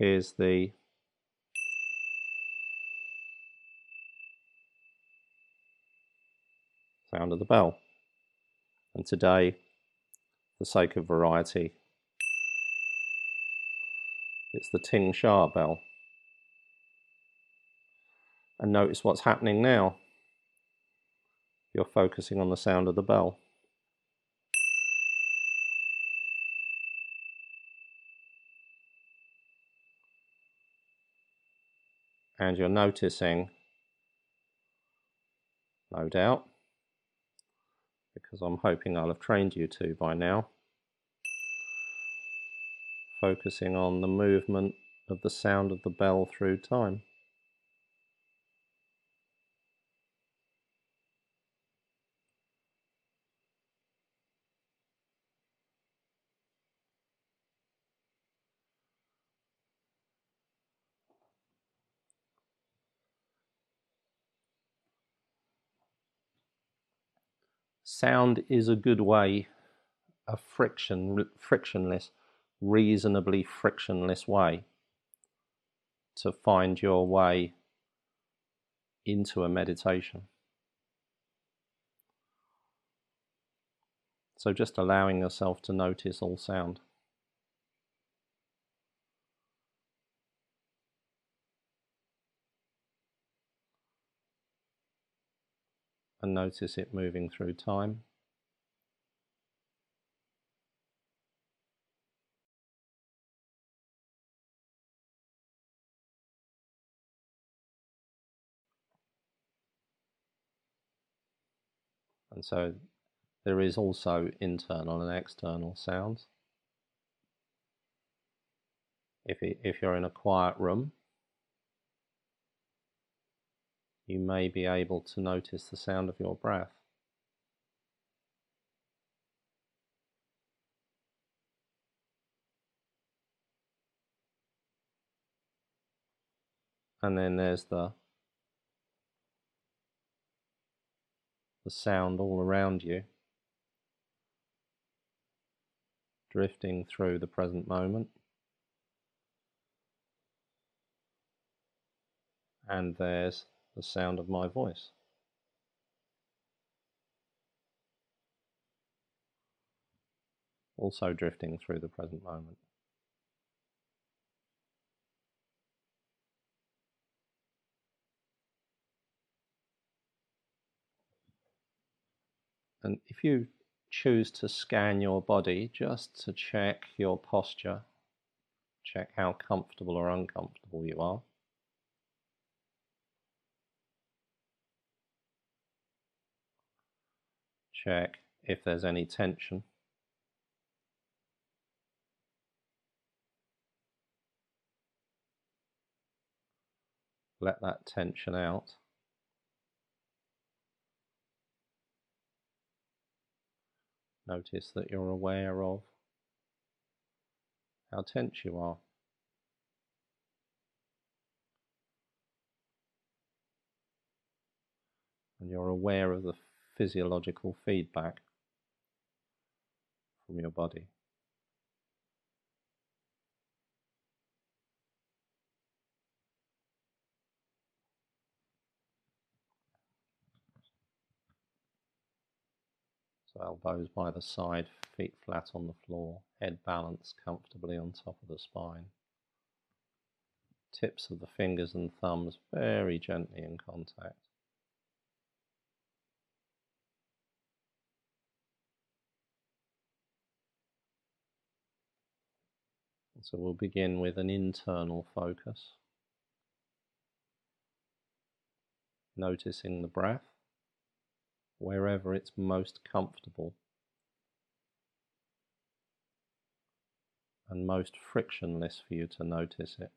here's the sound of the bell. And today, for the sake of variety, it's the Ting Sha bell. And notice what's happening now. You're focusing on the sound of the bell. And you're noticing, no doubt, because I'm hoping I'll have trained you to by now, focusing on the movement of the sound of the bell through time. Sound is a good way, a friction, frictionless, reasonably frictionless way to find your way into a meditation. So just allowing yourself to notice all sound. And notice it moving through time. And so there is also internal and external sounds. If, if you're in a quiet room, you may be able to notice the sound of your breath. And then there's the the sound all around you, drifting through the present moment. And there's the sound of my voice. Also drifting through the present moment. And if you choose to scan your body just to check your posture, check how comfortable or uncomfortable you are, check if there's any tension. Let that tension out. Notice that you're aware of how tense you are. And you're aware of the physiological feedback from your body. So elbows by the side, feet flat on the floor, head balanced comfortably on top of the spine. Tips of the fingers and thumbs very gently in contact. So we'll begin with an internal focus. Noticing the breath wherever it's most comfortable and most frictionless for you to notice it.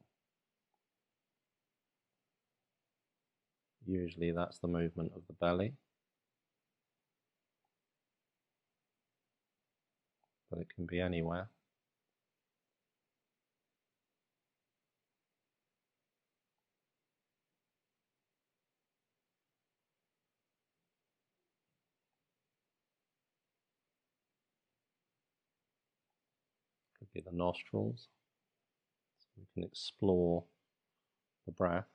Usually that's the movement of the belly. But it can be anywhere. Be the nostrils. So we can explore the breath,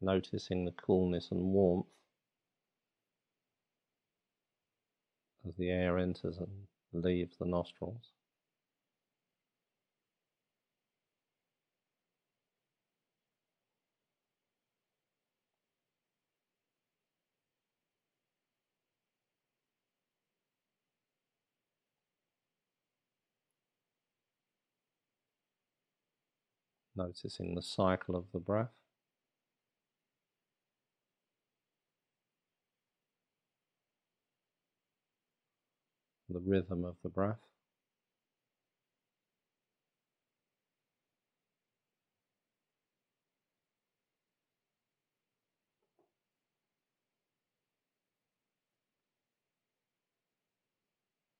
noticing the coolness and warmth as the air enters and leaves the nostrils. Noticing the cycle of the breath. The rhythm of the breath.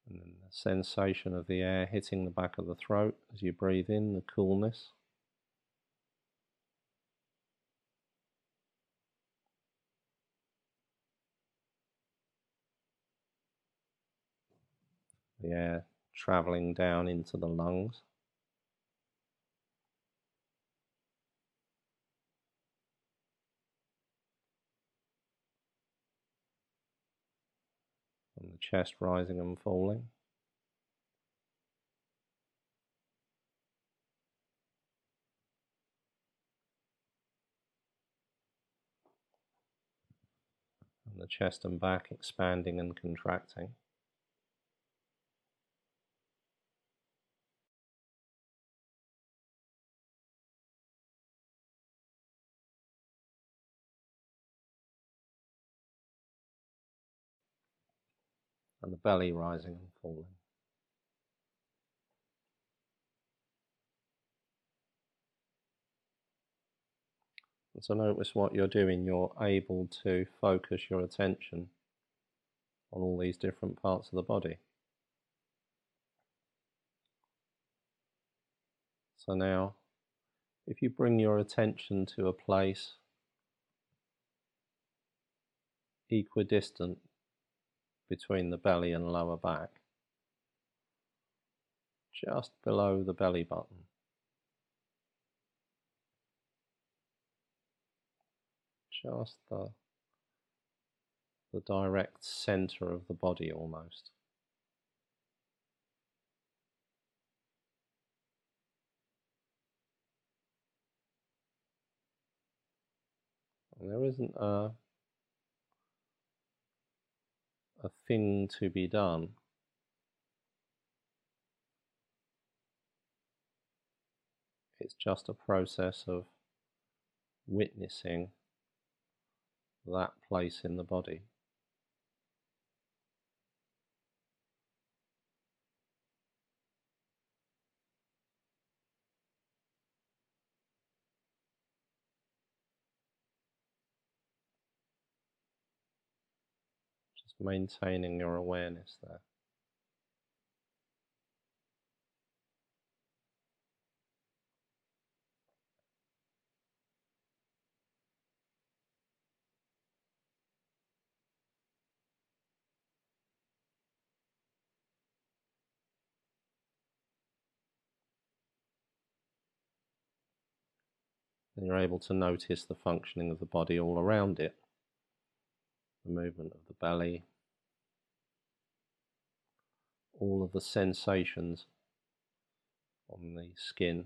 And then the sensation of the air hitting the back of the throat as you breathe in, the coolness. The air traveling down into the lungs. And the chest rising and falling. The chest and back expanding and contracting. And the belly rising and falling. And so notice what you're doing, you're able to focus your attention on all these different parts of the body. So now, if you bring your attention to a place equidistant between the belly and lower back, just below the belly button. Just the, the direct center of the body almost. There isn't a a thing to be done. It's just a process of witnessing that place in the body. Maintaining your awareness there. And you're able to notice the functioning of the body all around it the movement of the belly, all of the sensations on the skin,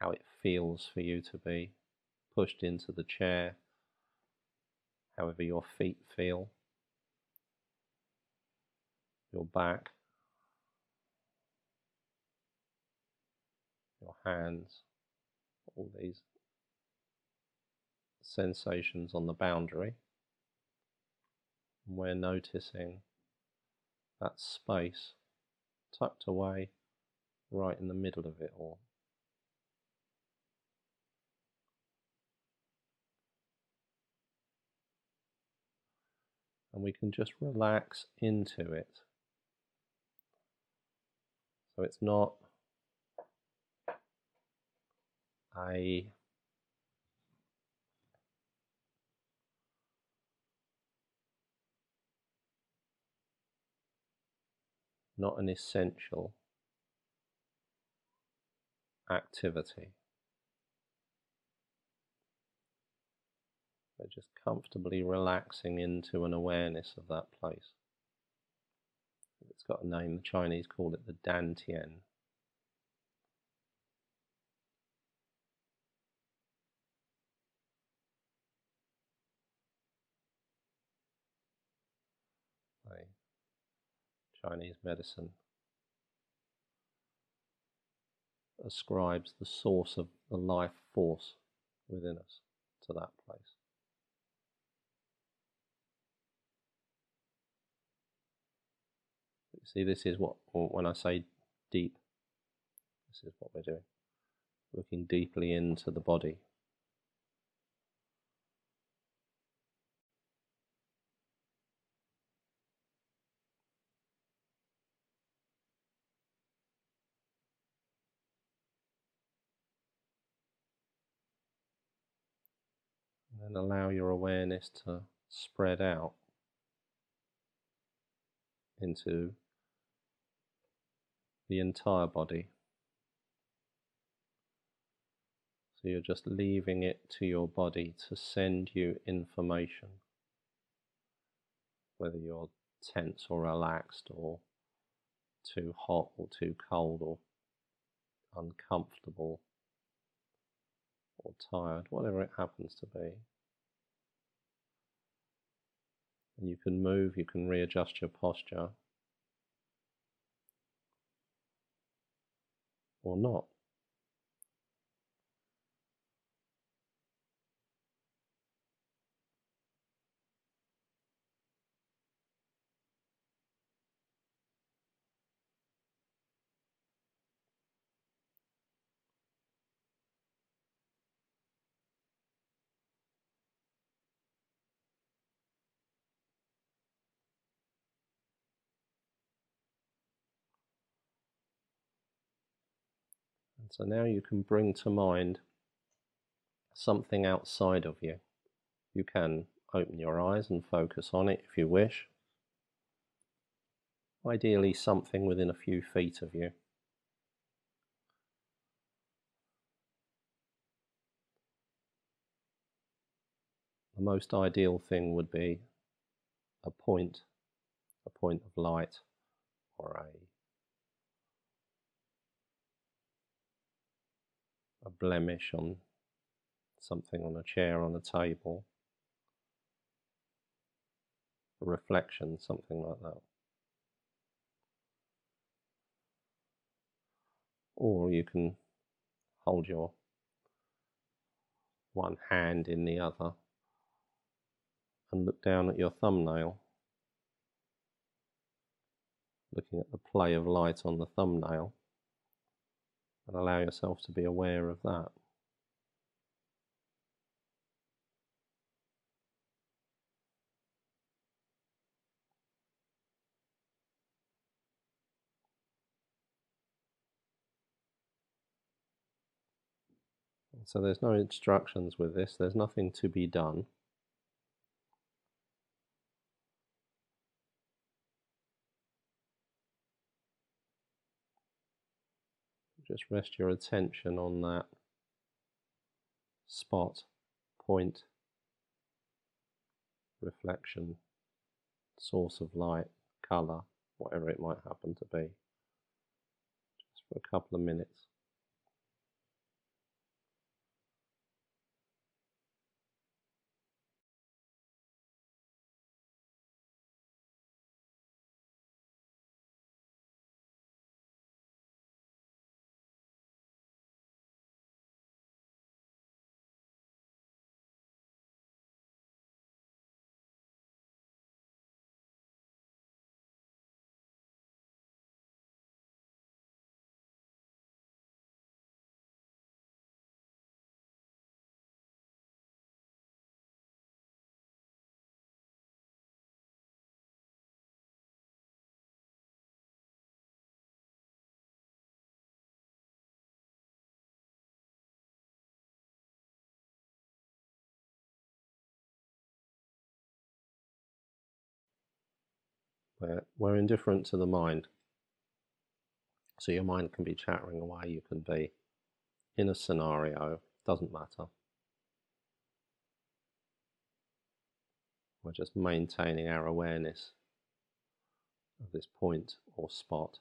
how it feels for you to be pushed into the chair, however your feet feel, your back, your hands, all these sensations on the boundary. We're noticing that space tucked away right in the middle of it all. And we can just relax into it. So it's not a not an essential. activity. So just comfortably relaxing into an awareness of that place. It's got a name, the Chinese call it the Dantian. Chinese medicine ascribes the source of the life force within us to that place. You see, this is what, when I say deep, this is what we're doing. Looking deeply into the body. And allow your awareness to spread out into the entire body. So you're just leaving it to your body to send you information, whether you're tense or relaxed, or too hot or too cold, or uncomfortable or tired, whatever it happens to be. You can move, you can readjust your posture or not. So now you can bring to mind something outside of you. You can open your eyes and focus on it if you wish. Ideally, something within a few feet of you. The most ideal thing would be a point, a point of light or a a blemish on something on a chair, on a table, a reflection, something like that. Or you can hold your one hand in the other and look down at your thumbnail, looking at the play of light on the thumbnail and allow yourself to be aware of that. So there's no instructions with this, there's nothing to be done. Just rest your attention on that spot, point, reflection, source of light, colour, whatever it might happen to be, just for a couple of minutes. We're, we're indifferent to the mind. So your mind can be chattering away, you can be in a scenario, doesn't matter. We're just maintaining our awareness of this point or spot.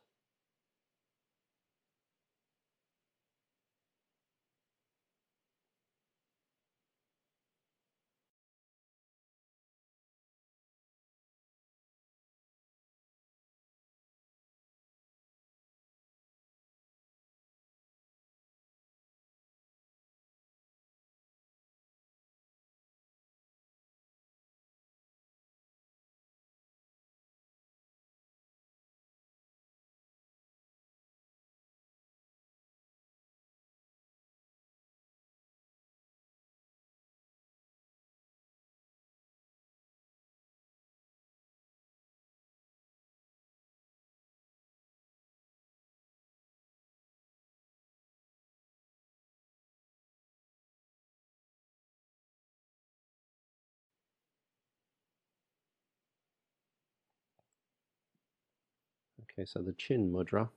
Okay, so the chin mudra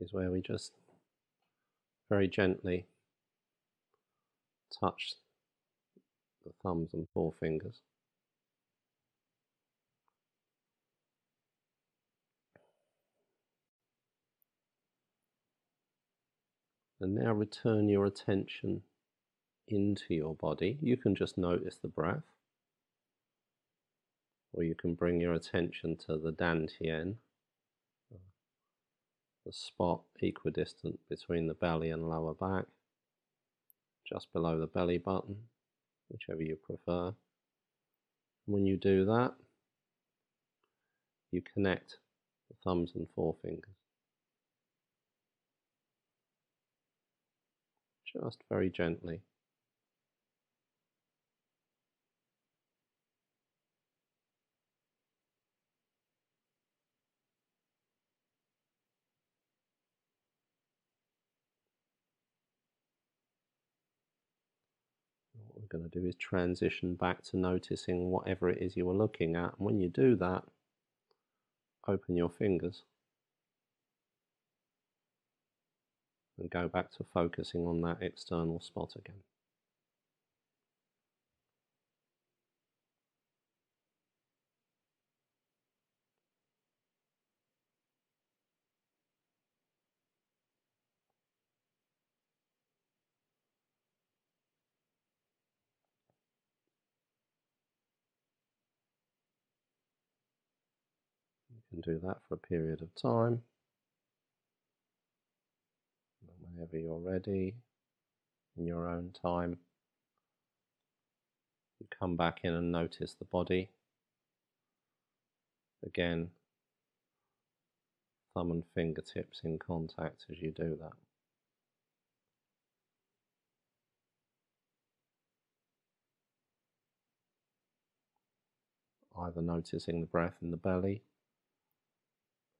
is where we just very gently touch the thumbs and forefingers. And now return your attention into your body. You can just notice the breath or you can bring your attention to the dantian, the spot equidistant between the belly and lower back, just below the belly button, whichever you prefer. When you do that, you connect the thumbs and forefingers. Just very gently. Going to do is transition back to noticing whatever it is you were looking at. And when you do that, open your fingers and go back to focusing on that external spot again. Can do that for a period of time. Whenever you're ready, in your own time, you come back in and notice the body. Again, thumb and fingertips in contact as you do that. Either noticing the breath in the belly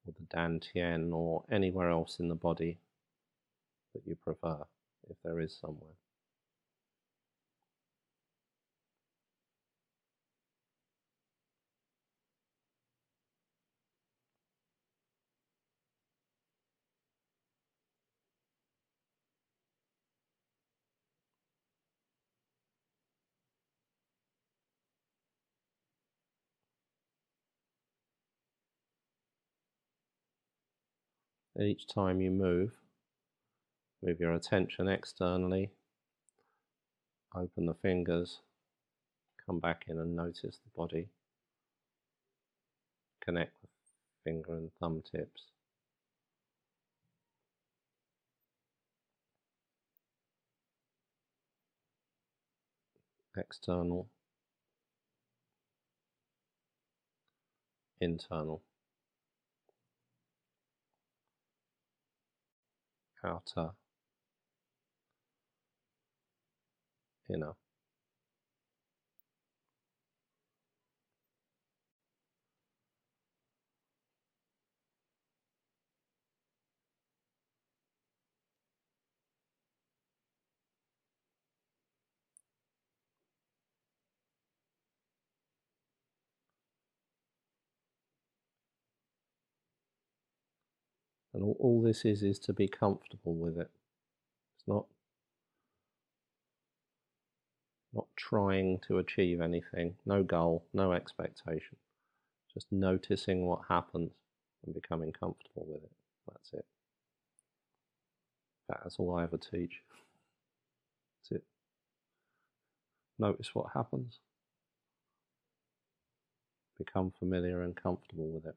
or the dantian or anywhere else in the body that you prefer, if there is somewhere. Each time you move, move your attention externally, open the fingers, come back in and notice the body, connect the finger and thumb tips. External, internal. Outer, inner. And all, all this is is to be comfortable with it. It's not not trying to achieve anything, no goal, no expectation. Just noticing what happens and becoming comfortable with it. That's it. That's all I ever teach. That's it. Notice what happens. Become familiar and comfortable with it.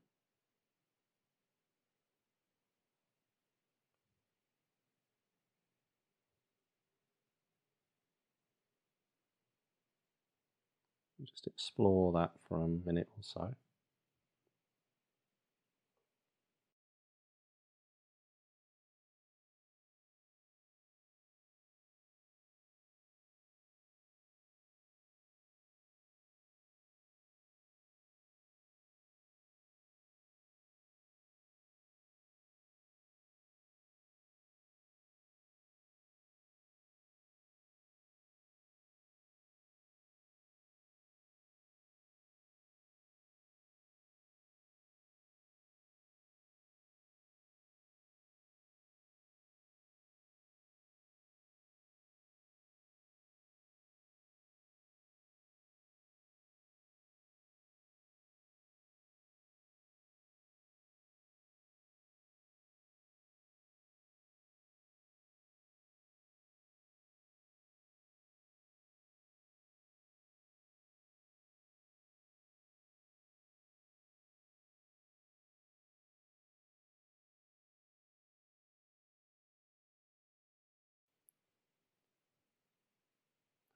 Just explore that for a minute or so.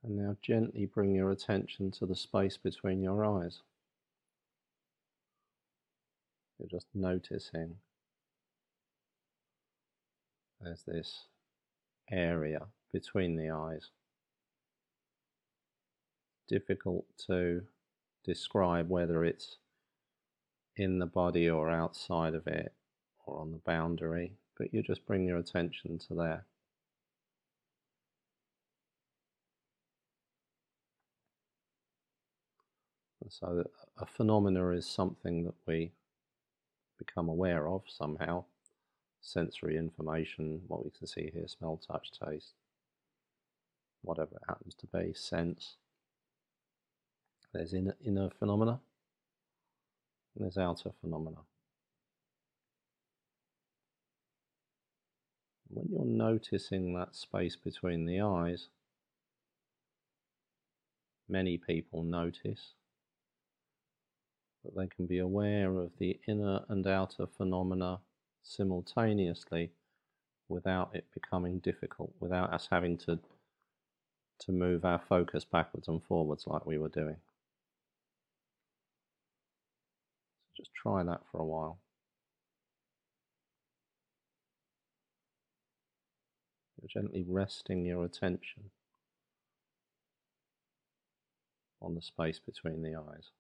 And now gently bring your attention to the space between your eyes. You're just noticing there's this area between the eyes. Difficult to describe whether it's in the body or outside of it or on the boundary, but you just bring your attention to there. So a phenomena is something that we become aware of somehow. Sensory information, what we can see here, smell, touch, taste, whatever it happens to be, sense. There's inner, inner phenomena and there's outer phenomena. When you're noticing that space between the eyes, many people notice that they can be aware of the inner and outer phenomena simultaneously without it becoming difficult, without us having to to move our focus backwards and forwards like we were doing. So just try that for a while. You're gently resting your attention on the space between the eyes.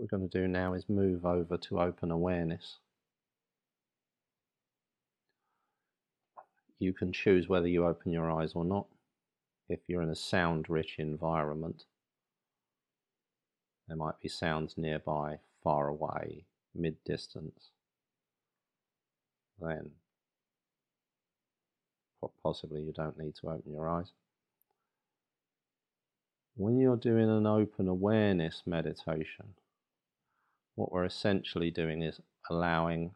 We're going to do now is move over to open awareness. You can choose whether you open your eyes or not. If you're in a sound rich environment, there might be sounds nearby, far away, mid distance. Then possibly you don't need to open your eyes. When you're doing an open awareness meditation, what we're essentially doing is allowing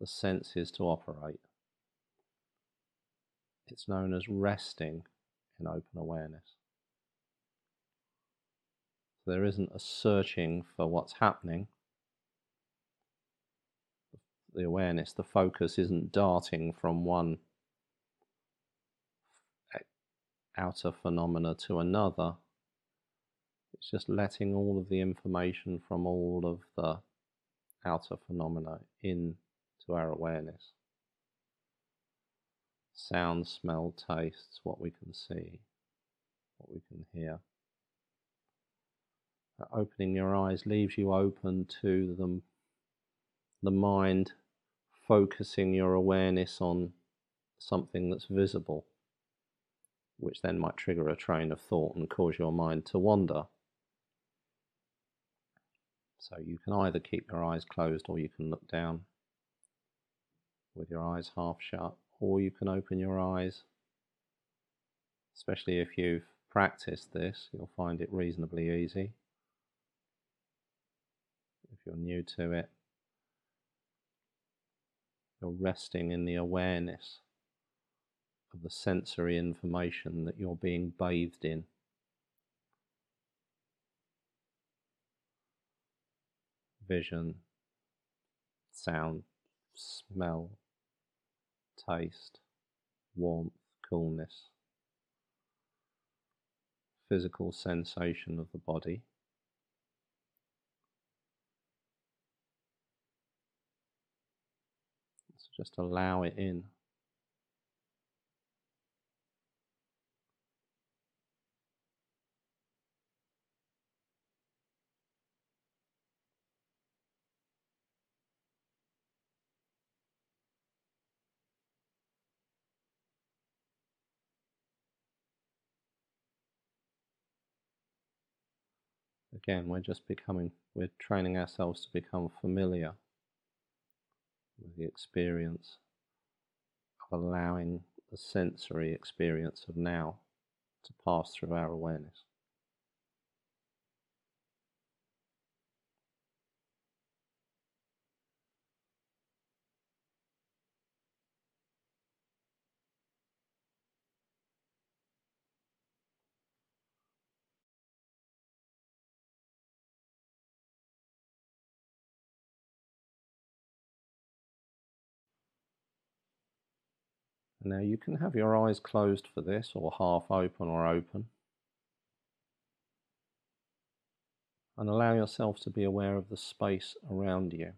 the senses to operate. It's known as resting in open awareness. There isn't a searching for what's happening. The awareness, the focus isn't darting from one outer phenomena to another. It's just letting all of the information from all of the outer phenomena into our awareness. Sound, smell, tastes, what we can see, what we can hear. Opening your eyes leaves you open to the, the mind focusing your awareness on something that's visible which then might trigger a train of thought and cause your mind to wander. So you can either keep your eyes closed or you can look down with your eyes half shut, or you can open your eyes. Especially if you've practiced this, you'll find it reasonably easy. If you're new to it, you're resting in the awareness of the sensory information that you're being bathed in. Vision, sound, smell, taste, warmth, coolness, physical sensation of the body. So just allow it in. Again, we're just becoming, we're training ourselves to become familiar with the experience of allowing the sensory experience of now to pass through our awareness. Now you can have your eyes closed for this or half open or open. And allow yourself to be aware of the space around you.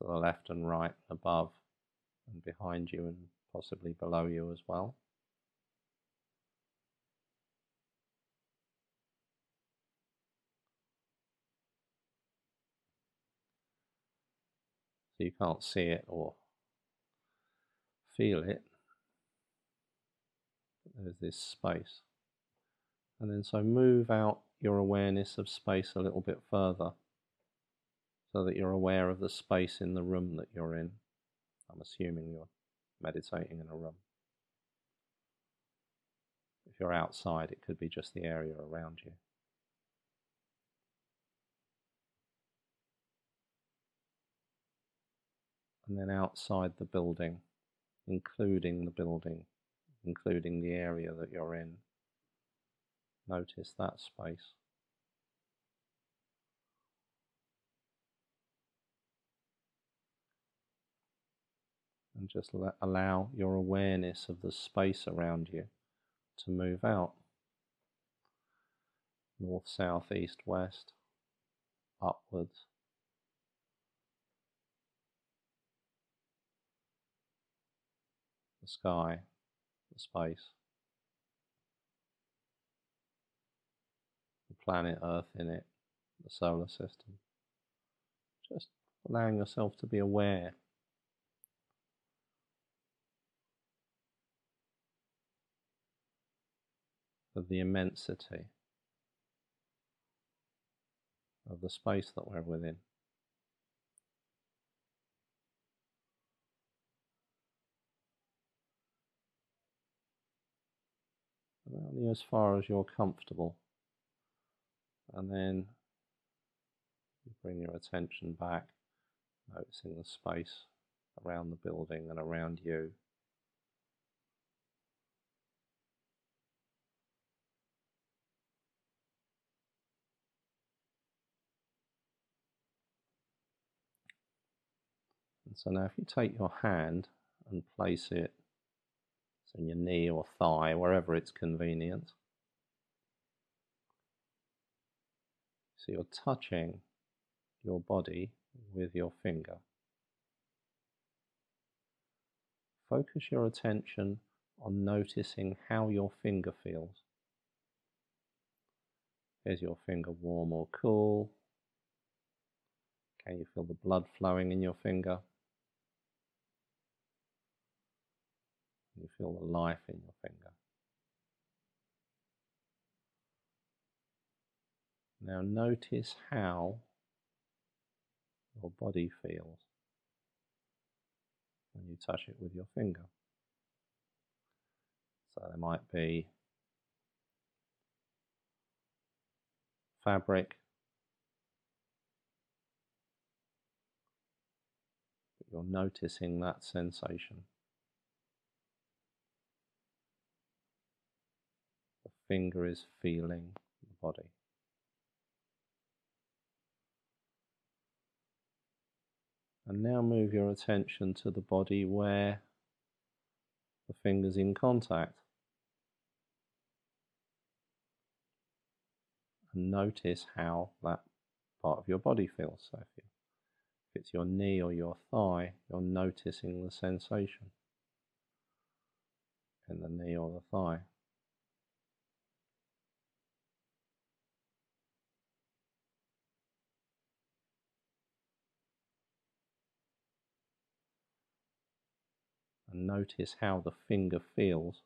To the left and right, above and behind you and possibly below you as well. So you can't see it or feel it. There's this space. And then so move out your awareness of space a little bit further so that you're aware of the space in the room that you're in. I'm assuming you're meditating in a room. If you're outside, it could be just the area around you. And then outside the building, including the building, including the area that you're in. Notice that space. And just let, allow your awareness of the space around you to move out. North, south, east, west, upwards, sky, the space, the planet Earth in it, the solar system. Just allowing yourself to be aware. Of the immensity of the space that we're within. Only as far as you're comfortable. And then You bring your attention back, noticing the space around the building and around you. And so now, if you take your hand and place it on your knee or thigh, wherever it's convenient, so you're touching your body with your finger. Focus your attention on noticing how your finger feels. Is your finger warm or cool? Can you feel the blood flowing in your finger? You feel the life in your finger. Now notice how your body feels when you touch it with your finger. So there might be fabric, but you're noticing that sensation. Finger is feeling the body. And now move your attention to the body where the finger's in contact. And notice how that part of your body feels. So if, you, if it's your knee or your thigh, you're noticing the sensation in the knee or the thigh. And notice how the finger feels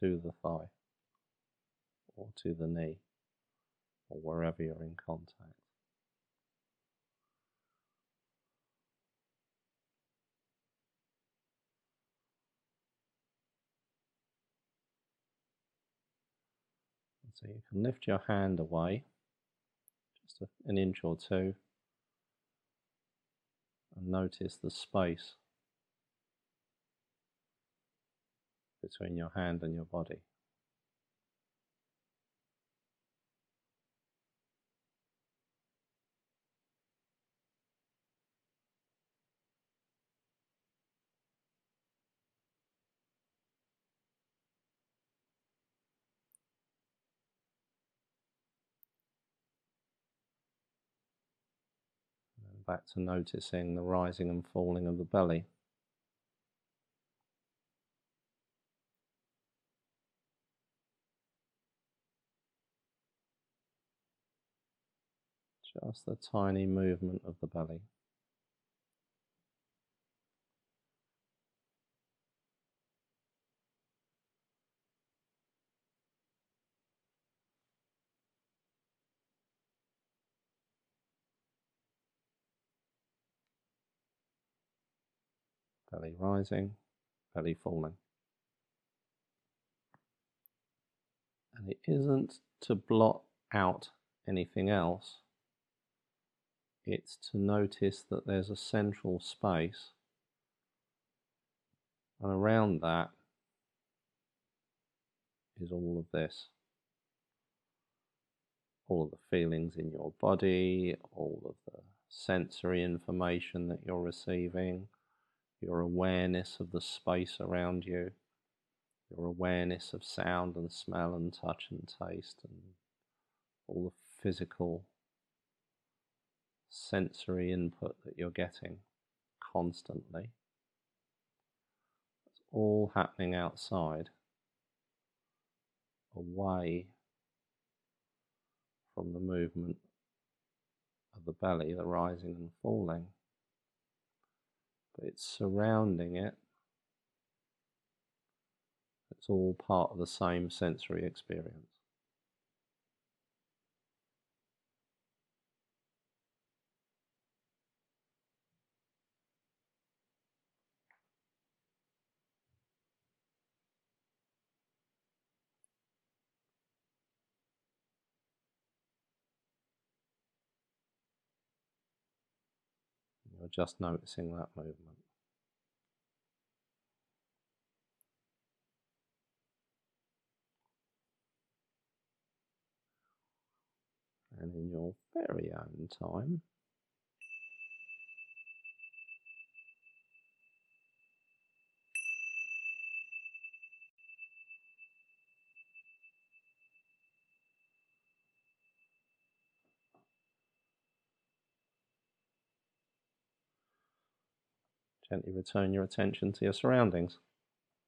to the thigh or to the knee or wherever you're in contact. so you can lift your hand away just an inch or two and notice the space between your hand and your body. back to noticing the rising and falling of the belly. Just the tiny movement of the belly. Belly rising, belly falling. And it isn't to blot out anything else it's to notice that there's a central space, and around that is all of this. All of the feelings in your body, all of the sensory information that you're receiving, your awareness of the space around you, your awareness of sound and smell and touch and taste, and all the physical sensory input that you're getting constantly. It's all happening outside, away from the movement of the belly, the rising and falling. But it's surrounding it. It's all part of the same sensory experience. You're just noticing that movement. And in your very own time, Gently return your attention to your surroundings.